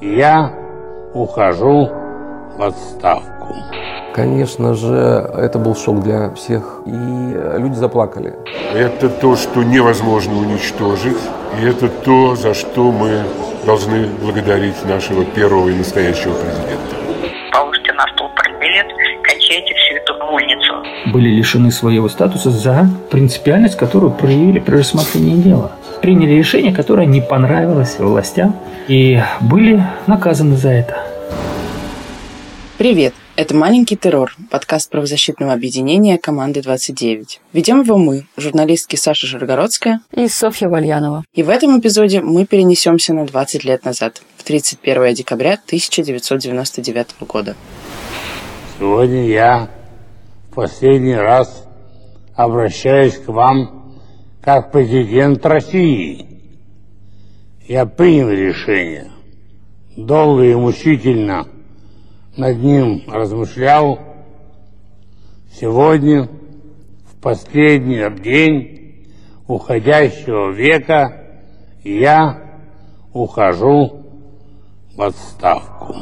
Я ухожу в отставку. Конечно же, это был шок для всех, и люди заплакали. Это то, что невозможно уничтожить, и это то, за что мы должны благодарить нашего первого и настоящего президента. Положите на стол портбилет, качайте всю эту вольницу. Были лишены своего статуса за принципиальность, которую проявили при рассмотрении дела. Приняли решение, которое не понравилось властям, и были наказаны за это. Привет! Это «Маленький террор» – подкаст правозащитного объединения «Команды 29». Ведем его мы, журналистки Саша Жиргородская и Софья Вальянова. И в этом эпизоде мы перенесемся на 20 лет назад, в 31 декабря 1999 года. Сегодня я в последний раз обращаюсь к вам как президент России. Я принял решение. Долго и мучительно – над ним размышлял. Сегодня, в последний день уходящего века, я ухожу в отставку.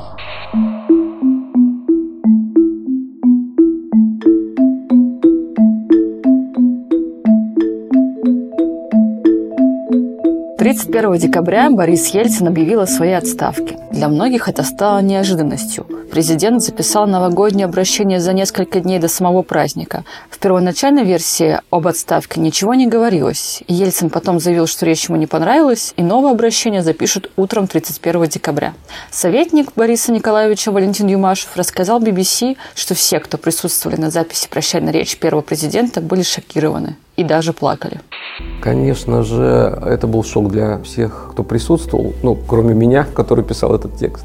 31 декабря Борис Ельцин объявил о своей отставке. Для многих это стало неожиданностью. Президент записал новогоднее обращение за несколько дней до самого праздника. В первоначальной версии об отставке ничего не говорилось. Ельцин потом заявил, что речь ему не понравилась, и новое обращение запишут утром 31 декабря. Советник Бориса Николаевича Валентин Юмашев рассказал BBC, что все, кто присутствовали на записи прощальной речи первого президента, были шокированы и даже плакали. Конечно же, это был шок для всех, кто присутствовал, ну, кроме меня, который писал этот текст.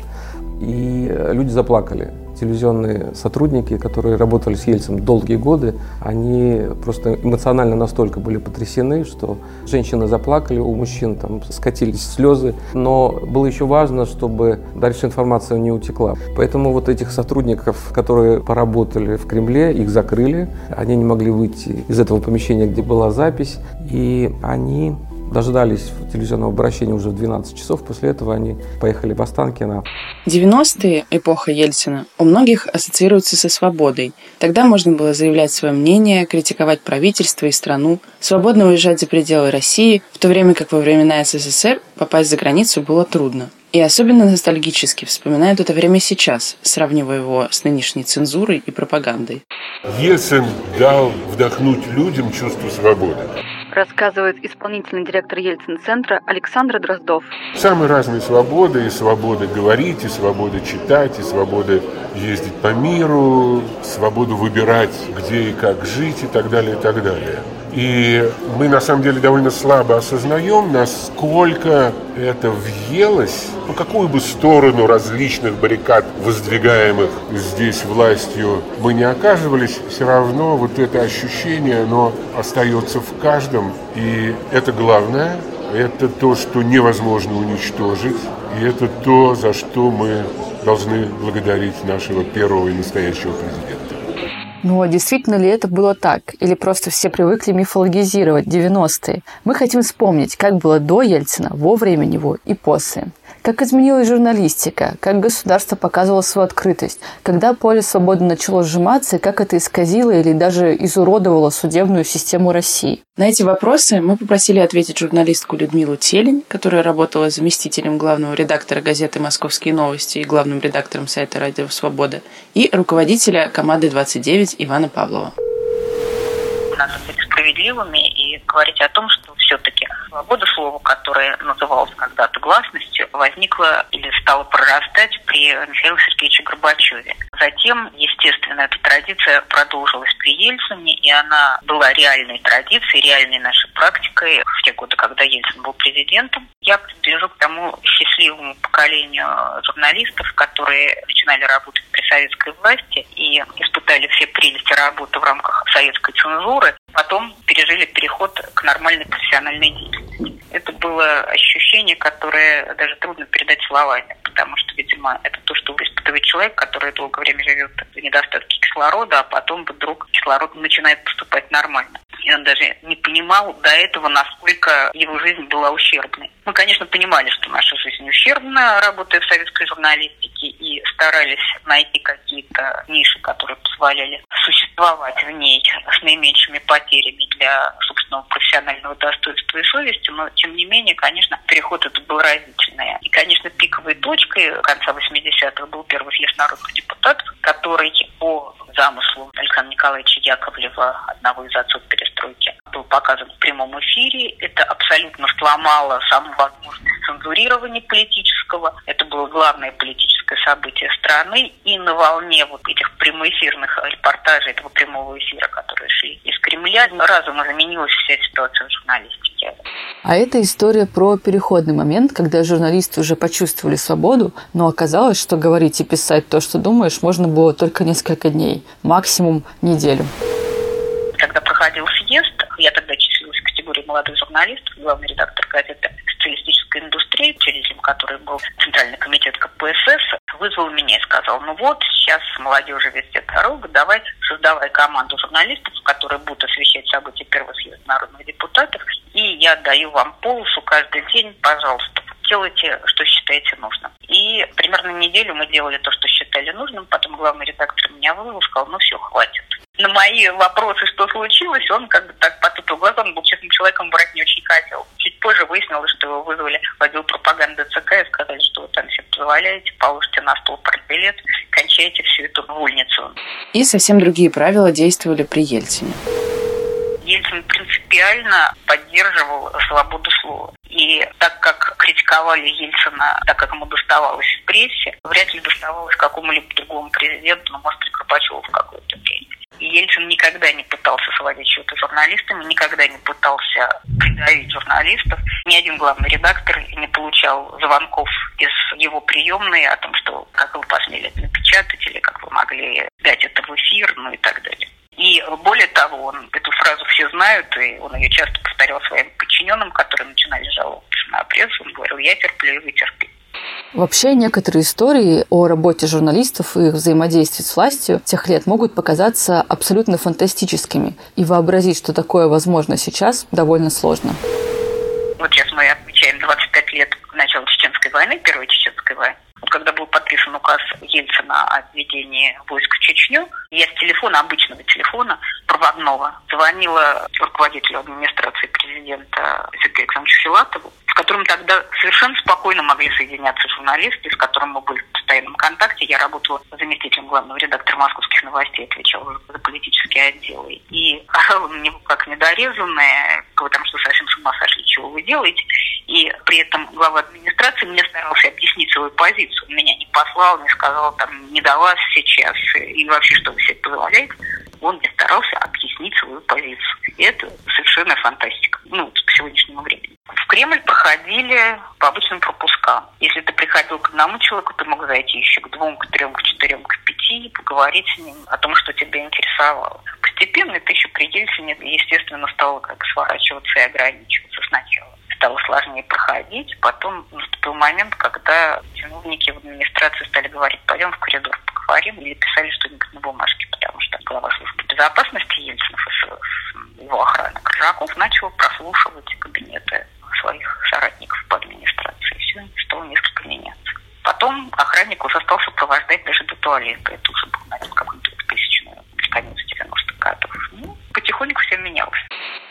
И люди заплакали телевизионные сотрудники, которые работали с Ельцем долгие годы, они просто эмоционально настолько были потрясены, что женщины заплакали, у мужчин там скатились слезы. Но было еще важно, чтобы дальше информация не утекла. Поэтому вот этих сотрудников, которые поработали в Кремле, их закрыли. Они не могли выйти из этого помещения, где была запись. И они дождались телевизионного обращения уже в 12 часов. После этого они поехали в Останкино. 90-е, эпоха Ельцина, у многих ассоциируются со свободой. Тогда можно было заявлять свое мнение, критиковать правительство и страну, свободно уезжать за пределы России, в то время как во времена СССР попасть за границу было трудно. И особенно ностальгически вспоминают это время сейчас, сравнивая его с нынешней цензурой и пропагандой. Ельцин дал вдохнуть людям чувство свободы рассказывает исполнительный директор Ельцин-центра Александр Дроздов. Самые разные свободы, и свобода говорить, и свобода читать, и свобода ездить по миру, свободу выбирать, где и как жить, и так далее, и так далее. И мы на самом деле довольно слабо осознаем, насколько это въелось, по какую бы сторону различных баррикад, воздвигаемых здесь властью, мы не оказывались, все равно вот это ощущение, оно остается в каждом. И это главное, это то, что невозможно уничтожить, и это то, за что мы должны благодарить нашего первого и настоящего президента. Но действительно ли это было так? Или просто все привыкли мифологизировать 90-е? Мы хотим вспомнить, как было до Ельцина, во время него и после. Как изменилась журналистика, как государство показывало свою открытость, когда поле свободы начало сжиматься и как это исказило или даже изуродовало судебную систему России. На эти вопросы мы попросили ответить журналистку Людмилу Телень, которая работала заместителем главного редактора газеты «Московские новости» и главным редактором сайта «Радио Свобода», и руководителя команды «29» Ивана Павлова. Надо быть справедливыми и говорить о том, что все-таки свобода слова, которая называлась когда-то гласностью, возникла или стала прорастать при Михаиле Сергеевиче Горбачеве. Затем, естественно, эта традиция продолжилась при Ельцине, и она была реальной традицией, реальной нашей практикой в те годы, когда Ельцин был президентом. Я принадлежу к тому счастливому поколению журналистов, которые начинали работать при советской власти и испытали все прелести работы в рамках советской цензуры, потом пережили переход к нормальной профессиональной деятельности. Это было ощущение, которое даже трудно передать словами, потому что, видимо, это то, что испытывает человек, который долгое время живет в недостатке кислорода, а потом вдруг кислород начинает поступать нормально. И он даже не понимал до этого, насколько его жизнь была ущербной. Мы, конечно, понимали, что наша жизнь ущербна, работая в советской журналистике, и старались найти какие-то ниши, которые позволяли существовать в ней с наименьшими потерями для собственного профессионального достоинства и совести, но, тем не менее, конечно, переход это был разительный. И, конечно, пиковой точкой конца 80-х был первый съезд народных депутатов, который по замыслу Александра Николаевича Яковлева, одного из отцов перестройки, был показан в прямом эфире. Это абсолютно сломало саму возможность цензурирования политического. Это было главное политическое событие страны. И на волне вот этих прямоэфирных репортажей, этого прямого эфира, которые шли из Кремля, разом изменилась вся ситуация в журналистике. А это история про переходный момент, когда журналисты уже почувствовали свободу, но оказалось, что говорить и писать то, что думаешь, можно было только несколько дней, максимум неделю. Я тогда числилась в категории молодых журналистов, главный редактор газеты «Социалистическая индустрия», учредителем которой был Центральный комитет КПСС, вызвал меня и сказал, ну вот, сейчас молодежи везде дорога, давай создавай команду журналистов, которые будут освещать события первого съезда народных депутатов, и я даю вам полосу каждый день, пожалуйста, делайте, что считаете нужным. И примерно неделю мы делали то, что считали нужным, потом главный редактор меня вывел, сказал, ну все, хватит. На мои вопросы, что случилось, он как бы так потупил глаза, он был честным человеком, брать не очень хотел. Чуть позже выяснилось, что его вызвали в отдел пропаганды ЦК и сказали, что вы там себе позволяете, положите на стол партбилет, кончайте всю эту вольницу. И совсем другие правила действовали при Ельцине. Ельцин принципиально поддерживал свободу слова. И так как критиковали Ельцина, так как ему доставалось в прессе, вряд ли доставалось какому-либо другому президенту, ну, может, Горбачеву в какое-то время. Ельцин никогда не пытался сводить счеты журналистами, никогда не пытался придавить журналистов. Ни один главный редактор не получал звонков из его приемной о том, что как вы посмели это напечатать, или как вы могли дать это в эфир, ну и так далее. И более того, он эту фразу все знают, и он ее часто повторял своим подчиненным, которые начинали жаловаться на прессу. Он говорил, я терплю, и вы терпите. Вообще, некоторые истории о работе журналистов и их взаимодействии с властью тех лет могут показаться абсолютно фантастическими. И вообразить, что такое возможно сейчас, довольно сложно. Вот сейчас мы отмечаем 25 лет начала Чеченской войны, Первой Чеченской войны когда был подписан указ Ельцина о введении войск в Чечню, я с телефона, обычного телефона, проводного, звонила руководителю администрации президента Сергею Александровичу Филатову, с которым тогда совершенно спокойно могли соединяться журналисты, с которым мы были в постоянном контакте. Я работала заместителем главного редактора московских новостей, отвечала за политические отделы. И орала на него как недорезанная, потому что совсем с ума сошли, чего вы делаете. И при этом глава администрации мне старался объяснить свою позицию. Меня не послал, не сказал, там, не до вас сейчас, и вообще, что вы себе позволяете. Он мне старался объяснить свою позицию. И это совершенно фантастика. Ну, по сегодняшнему времени. В Кремль проходили по обычным пропускам. Если ты приходил к одному человеку, ты мог зайти еще к двум, к трем, к четырем, к пяти и поговорить с ним о том, что тебя интересовало. Постепенно это еще при Ельцине, естественно, стало как сворачиваться и ограничиваться сначала стало сложнее проходить. Потом наступил момент, когда чиновники в администрации стали говорить, пойдем в коридор поговорим, или писали что-нибудь на бумажке, что глава службы безопасности Ельцинов и его охрана Крыжаков начал прослушивать кабинеты своих соратников по администрации. Все стало несколько меняться. Потом охранник уже стал сопровождать даже до туалета. Это уже был, наверное, какой-то тысячный конец 90-х годов. Ну, потихоньку все менялось.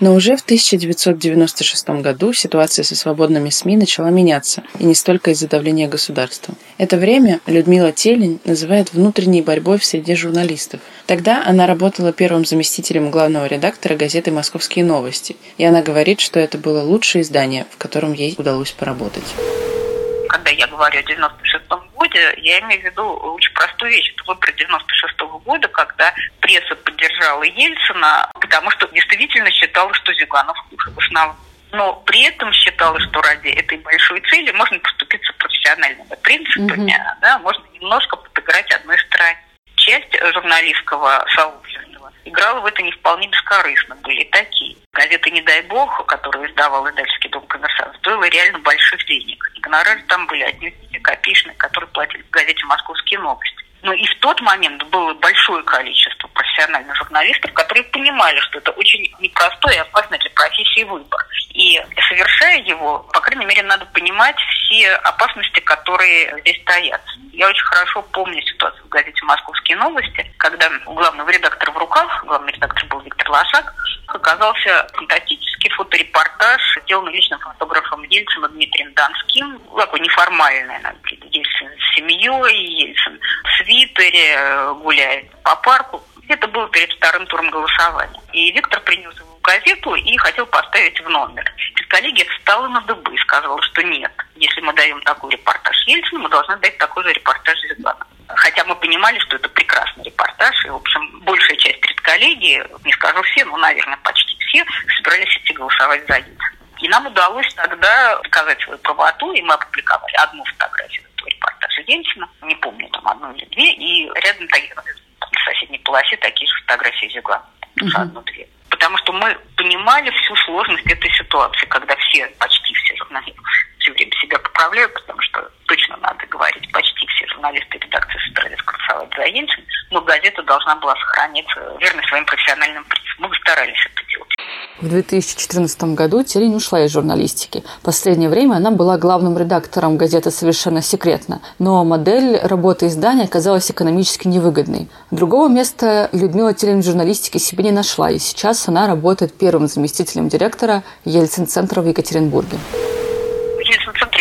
Но уже в 1996 году ситуация со свободными СМИ начала меняться, и не столько из-за давления государства. Это время Людмила Телень называет внутренней борьбой в среде журналистов. Тогда она работала первым заместителем главного редактора газеты «Московские новости», и она говорит, что это было лучшее издание, в котором ей удалось поработать когда я говорю о 96-м годе, я имею в виду очень простую вещь. Это выбор 96-го года, когда пресса поддержала Ельцина, потому что действительно считала, что Зюганов хуже в основном. Но при этом считала, что ради этой большой цели можно поступиться профессиональными принципами, mm-hmm. да, можно немножко подыграть одной стороне. Часть журналистского сообщества играла в это не вполне бескорыстно. Были такие. Газета «Не дай бог», которую издавал Идальский дом коммерсант, стоила реально больших денег. Гонорары там были не копеечные, которые платили в газете «Московские новости». Но и в тот момент было большое количество профессиональных журналистов, которые понимали, что это очень непростой и опасный для профессии выбор. И совершая его, по крайней мере, надо понимать все опасности, которые здесь стоят. Я очень хорошо помню ситуацию в газете «Московские новости», когда у главного редактора в руках, главный редактор был Виктор Лошак, оказался фантастический фоторепортаж, сделанный личным фотографом Ельцина Дмитрием Донским. Такой неформальный, Ельцин с семьей, Ельцин в свитере э, гуляет по парку. Это было перед вторым туром голосования. И Виктор принес его в газету и хотел поставить в номер. И коллеги встала на дыбы и сказала, что нет, если мы даем такой репортаж Ельцину, мы должны дать такой же репортаж Зиглана. Хотя мы понимали, что это прекрасный репортаж, и, в общем, большая часть редколлегии, не скажу все, но, наверное, почти все, собирались идти голосовать за Ельцина. И нам удалось тогда доказать свою правоту, и мы опубликовали одну фотографию этого репортажа Ельцина, не помню, там одну или две, и рядом на соседней полосе такие же фотографии тоже uh-huh. одну-две. Потому что мы понимали всю сложность этой ситуации, когда все, почти все журналисты все время себя поправляют, потому что точно надо говорить, почти все журналисты и редакции собирались голосовать за Ельцин, но газета должна была сохранить верность своим профессиональным принципам. Мы старались это. В 2014 году Телень ушла из журналистики. Последнее время она была главным редактором газеты «Совершенно секретно», но модель работы издания оказалась экономически невыгодной. Другого места Людмила Телень в журналистике себе не нашла, и сейчас она работает первым заместителем директора Ельцин-центра в Екатеринбурге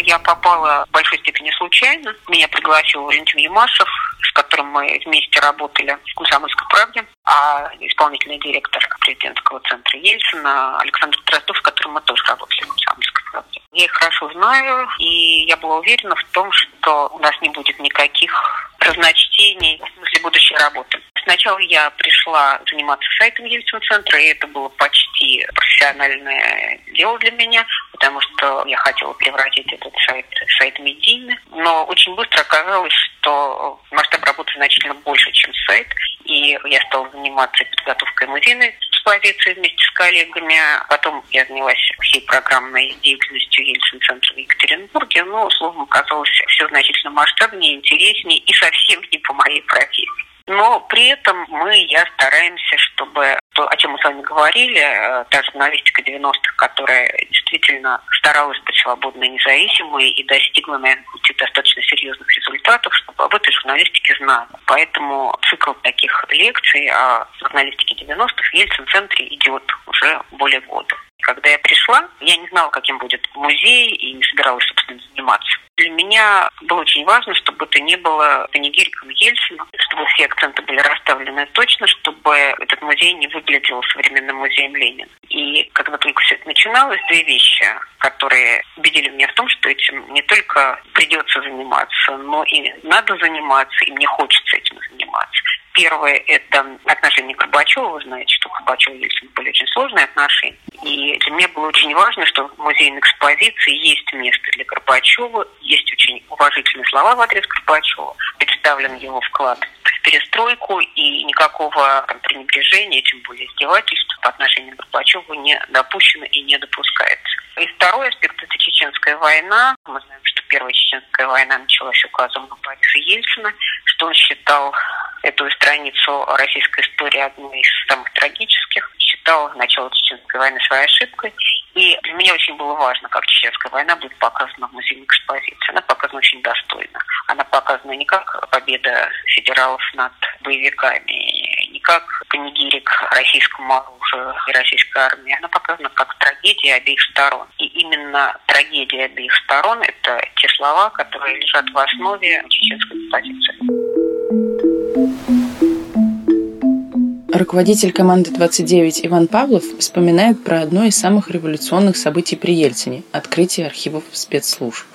я попала в большой степени случайно. Меня пригласил Валентин Юмашев, с которым мы вместе работали в «Комсомольской правде», а исполнительный директор президентского центра Ельцина Александр Дроздов, с которым мы тоже работали в «Комсомольской правде». Я их хорошо знаю, и я была уверена в том, что у нас не будет никаких разночтений в смысле будущей работы. Сначала я пришла заниматься сайтом Ельцин-центра, и это было почти профессиональное дело для меня, потому что я хотела превратить этот сайт в сайт медийный. Но очень быстро оказалось, что масштаб работы значительно больше, чем сайт. И я стала заниматься подготовкой музейной экспозиции вместе с коллегами. Потом я занялась всей программной деятельностью Ельцин-центра в Екатеринбурге. Но, условно, оказалось все значительно масштабнее, интереснее и совсем не по моей профессии. Но при этом мы, я стараемся, чтобы то, о чем мы с вами говорили, э, та журналистика 90-х, которая действительно старалась быть свободной и независимой и достигла, наверное, достаточно серьезных результатов, чтобы об этой журналистике знали. Поэтому цикл таких лекций о журналистике 90-х в Ельцин-центре идет уже более года. Когда я пришла, я не знала, каким будет музей, и не собиралась, собственно, заниматься. Для меня было очень важно, чтобы это не было панигириком Ельцина, чтобы все акценты были расставлены точно, чтобы этот музей не выглядел современным музеем Ленина. И когда только все это начиналось, две вещи, которые убедили меня в том, что этим не только придется заниматься, но и надо заниматься, и мне хочется этим. Первое – это отношение к Горбачеву. Вы знаете, что Горбачев и Ельцин были очень сложные отношения. И для меня было очень важно, что в музейной экспозиции есть место для Горбачева, есть очень уважительные слова в адрес Горбачева, представлен его вклад в перестройку, и никакого там, пренебрежения, тем более издевательства по отношению к Горбачеву не допущено и не допускается. И второй аспект – это чеченская война. Мы знаем, что первая чеченская война началась указом Бориса Ельцина, что он считал эту страницу российской истории одной из самых трагических, считал начало Чеченской войны своей ошибкой. И для меня очень было важно, как Чеченская война будет показана в музейной экспозиции. Она показана очень достойно. Она показана не как победа федералов над боевиками, не как панигирик российскому оружию и российской армии. Она показана как трагедия обеих сторон. И именно трагедия обеих сторон – это те слова, которые лежат в основе чеченской экспозиции. Руководитель команды 29 Иван Павлов вспоминает про одно из самых революционных событий при Ельцине – открытие архивов спецслужб.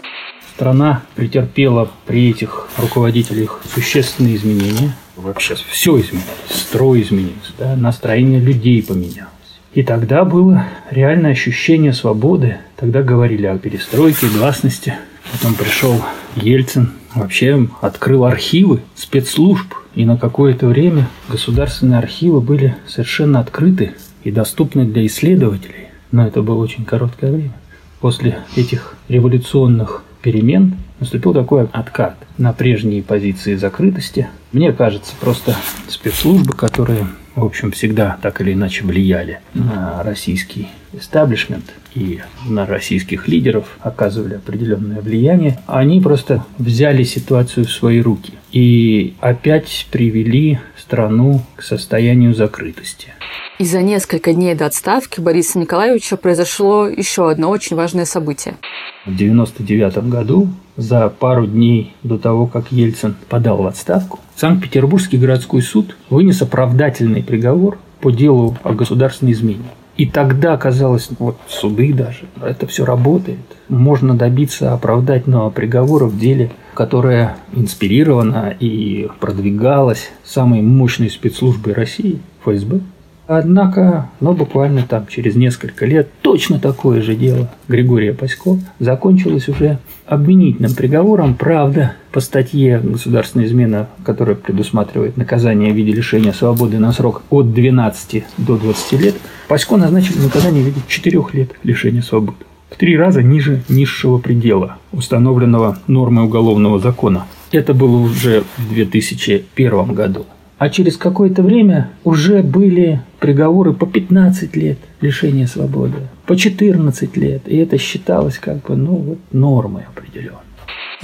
Страна претерпела при этих руководителях существенные изменения. Вообще все изменилось, строй изменился, да, настроение людей поменялось. И тогда было реальное ощущение свободы. Тогда говорили о перестройке, гласности. Потом пришел Ельцин, вообще открыл архивы спецслужб. И на какое-то время государственные архивы были совершенно открыты и доступны для исследователей. Но это было очень короткое время. После этих революционных перемен наступил такой откат на прежние позиции закрытости. Мне кажется, просто спецслужбы, которые в общем, всегда так или иначе влияли на российский истеблишмент и на российских лидеров оказывали определенное влияние, они просто взяли ситуацию в свои руки и опять привели страну к состоянию закрытости. И за несколько дней до отставки Бориса Николаевича произошло еще одно очень важное событие. В 1999 году, за пару дней до того, как Ельцин подал в отставку, Санкт-Петербургский городской суд вынес оправдательный приговор по делу о государственной измене. И тогда казалось, вот суды даже, это все работает. Можно добиться оправдательного приговора в деле, которое инспирировано и продвигалось самой мощной спецслужбой России, ФСБ. Однако, ну, буквально там через несколько лет точно такое же дело Григория Пасько закончилось уже обвинительным приговором. Правда, по статье «Государственная измена», которая предусматривает наказание в виде лишения свободы на срок от 12 до 20 лет, Пасько назначили наказание в виде 4 лет лишения свободы. В три раза ниже низшего предела, установленного нормой уголовного закона. Это было уже в 2001 году. А через какое-то время уже были приговоры по 15 лет лишения свободы, по 14 лет. И это считалось как бы, ну, вот нормой определенной.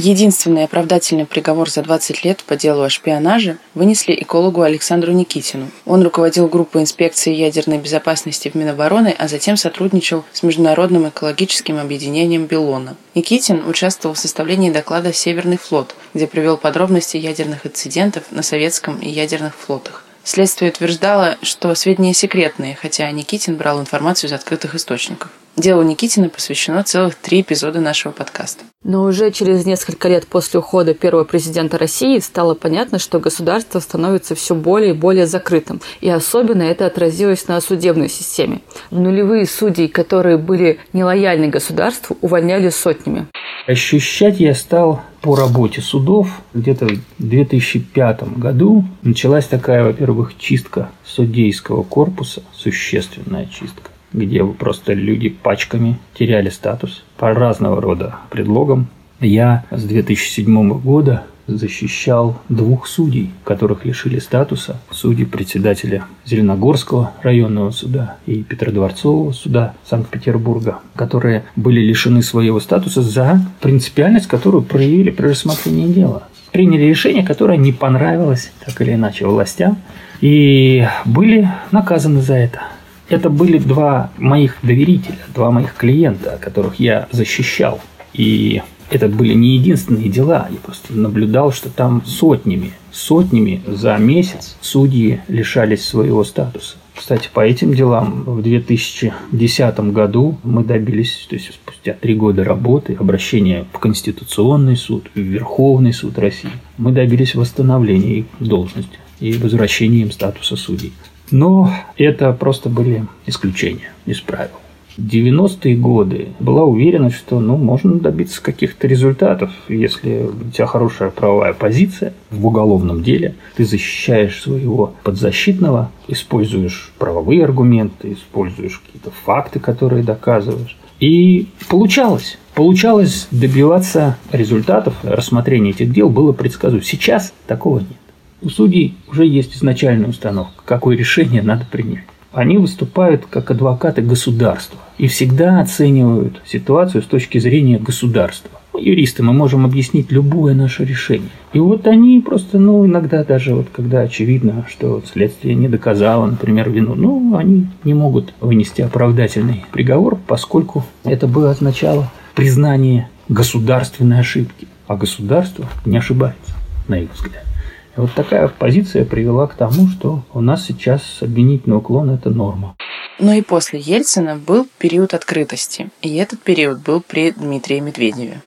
Единственный оправдательный приговор за 20 лет по делу о шпионаже вынесли экологу Александру Никитину. Он руководил группой инспекции ядерной безопасности в Минобороны, а затем сотрудничал с Международным экологическим объединением «Белона». Никитин участвовал в составлении доклада «Северный флот», где привел подробности ядерных инцидентов на советском и ядерных флотах. Следствие утверждало, что сведения секретные, хотя Никитин брал информацию из открытых источников. Делу Никитина посвящено целых три эпизода нашего подкаста. Но уже через несколько лет после ухода первого президента России стало понятно, что государство становится все более и более закрытым. И особенно это отразилось на судебной системе. В нулевые судьи, которые были нелояльны государству, увольняли сотнями. Ощущать я стал по работе судов. Где-то в 2005 году началась такая, во-первых, чистка судейского корпуса, существенная чистка где просто люди пачками теряли статус по разного рода предлогам. Я с 2007 года защищал двух судей, которых лишили статуса. Судьи председателя Зеленогорского районного суда и Петродворцового суда Санкт-Петербурга, которые были лишены своего статуса за принципиальность, которую проявили при рассмотрении дела. Приняли решение, которое не понравилось так или иначе властям, и были наказаны за это. Это были два моих доверителя, два моих клиента, которых я защищал. И это были не единственные дела. Я просто наблюдал, что там сотнями, сотнями за месяц судьи лишались своего статуса. Кстати, по этим делам в 2010 году мы добились, то есть спустя три года работы, обращения в Конституционный суд, в Верховный суд России, мы добились восстановления их должности и возвращения им статуса судей. Но это просто были исключения из правил. 90-е годы была уверена, что ну, можно добиться каких-то результатов, если у тебя хорошая правовая позиция в уголовном деле, ты защищаешь своего подзащитного, используешь правовые аргументы, используешь какие-то факты, которые доказываешь. И получалось. Получалось добиваться результатов. Рассмотрение этих дел было предсказуемо. Сейчас такого нет. У судей уже есть изначальная установка, какое решение надо принять. Они выступают как адвокаты государства и всегда оценивают ситуацию с точки зрения государства. Юристы, мы можем объяснить любое наше решение. И вот они просто, ну, иногда даже вот когда очевидно, что следствие не доказало, например, вину, ну, они не могут вынести оправдательный приговор, поскольку это бы означало признание государственной ошибки. А государство не ошибается, на их взгляд. Вот такая позиция привела к тому, что у нас сейчас обвинительный уклон – это норма. Но и после Ельцина был период открытости, и этот период был при Дмитрии Медведеве.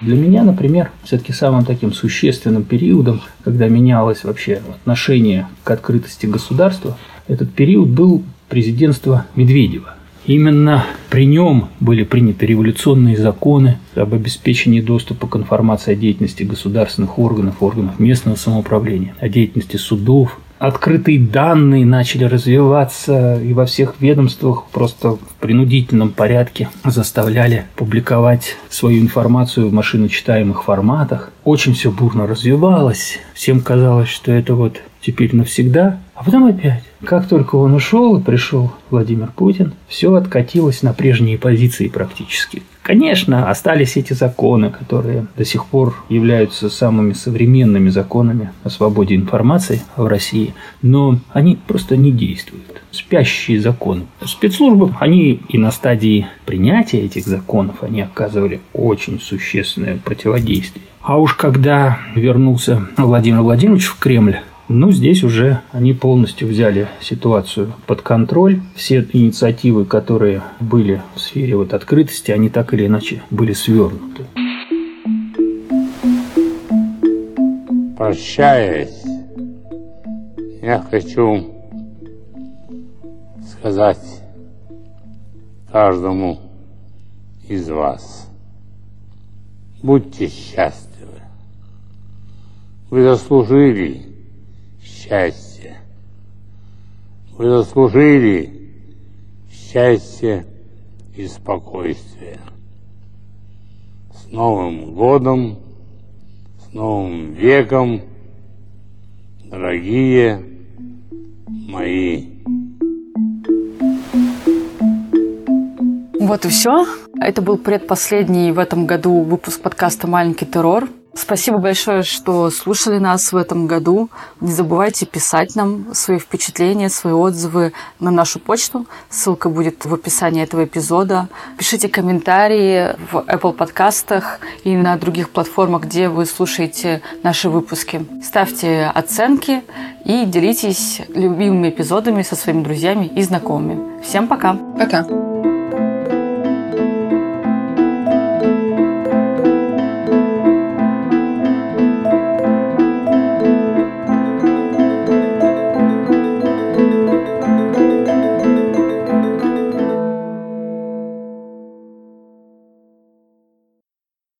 Для меня, например, все-таки самым таким существенным периодом, когда менялось вообще отношение к открытости государства, этот период был президентство Медведева. Именно при нем были приняты революционные законы об обеспечении доступа к информации о деятельности государственных органов, органов местного самоуправления, о деятельности судов. Открытые данные начали развиваться и во всех ведомствах просто в принудительном порядке заставляли публиковать свою информацию в машиночитаемых форматах. Очень все бурно развивалось. Всем казалось, что это вот теперь навсегда. А потом опять. Как только он ушел и пришел Владимир Путин, все откатилось на прежние позиции практически. Конечно, остались эти законы, которые до сих пор являются самыми современными законами о свободе информации в России, но они просто не действуют. Спящие законы. Спецслужбы, они и на стадии принятия этих законов, они оказывали очень существенное противодействие. А уж когда вернулся Владимир Владимирович в Кремль, ну, здесь уже они полностью взяли ситуацию под контроль. Все инициативы, которые были в сфере вот открытости, они так или иначе были свернуты. Прощаясь, я хочу сказать каждому из вас. Будьте счастливы. Вы заслужили счастье. Вы заслужили счастье и спокойствие. С Новым годом, с Новым веком, дорогие мои. Вот и все. Это был предпоследний в этом году выпуск подкаста «Маленький террор». Спасибо большое, что слушали нас в этом году. Не забывайте писать нам свои впечатления, свои отзывы на нашу почту. Ссылка будет в описании этого эпизода. Пишите комментарии в Apple подкастах и на других платформах, где вы слушаете наши выпуски. Ставьте оценки и делитесь любимыми эпизодами со своими друзьями и знакомыми. Всем пока! Пока!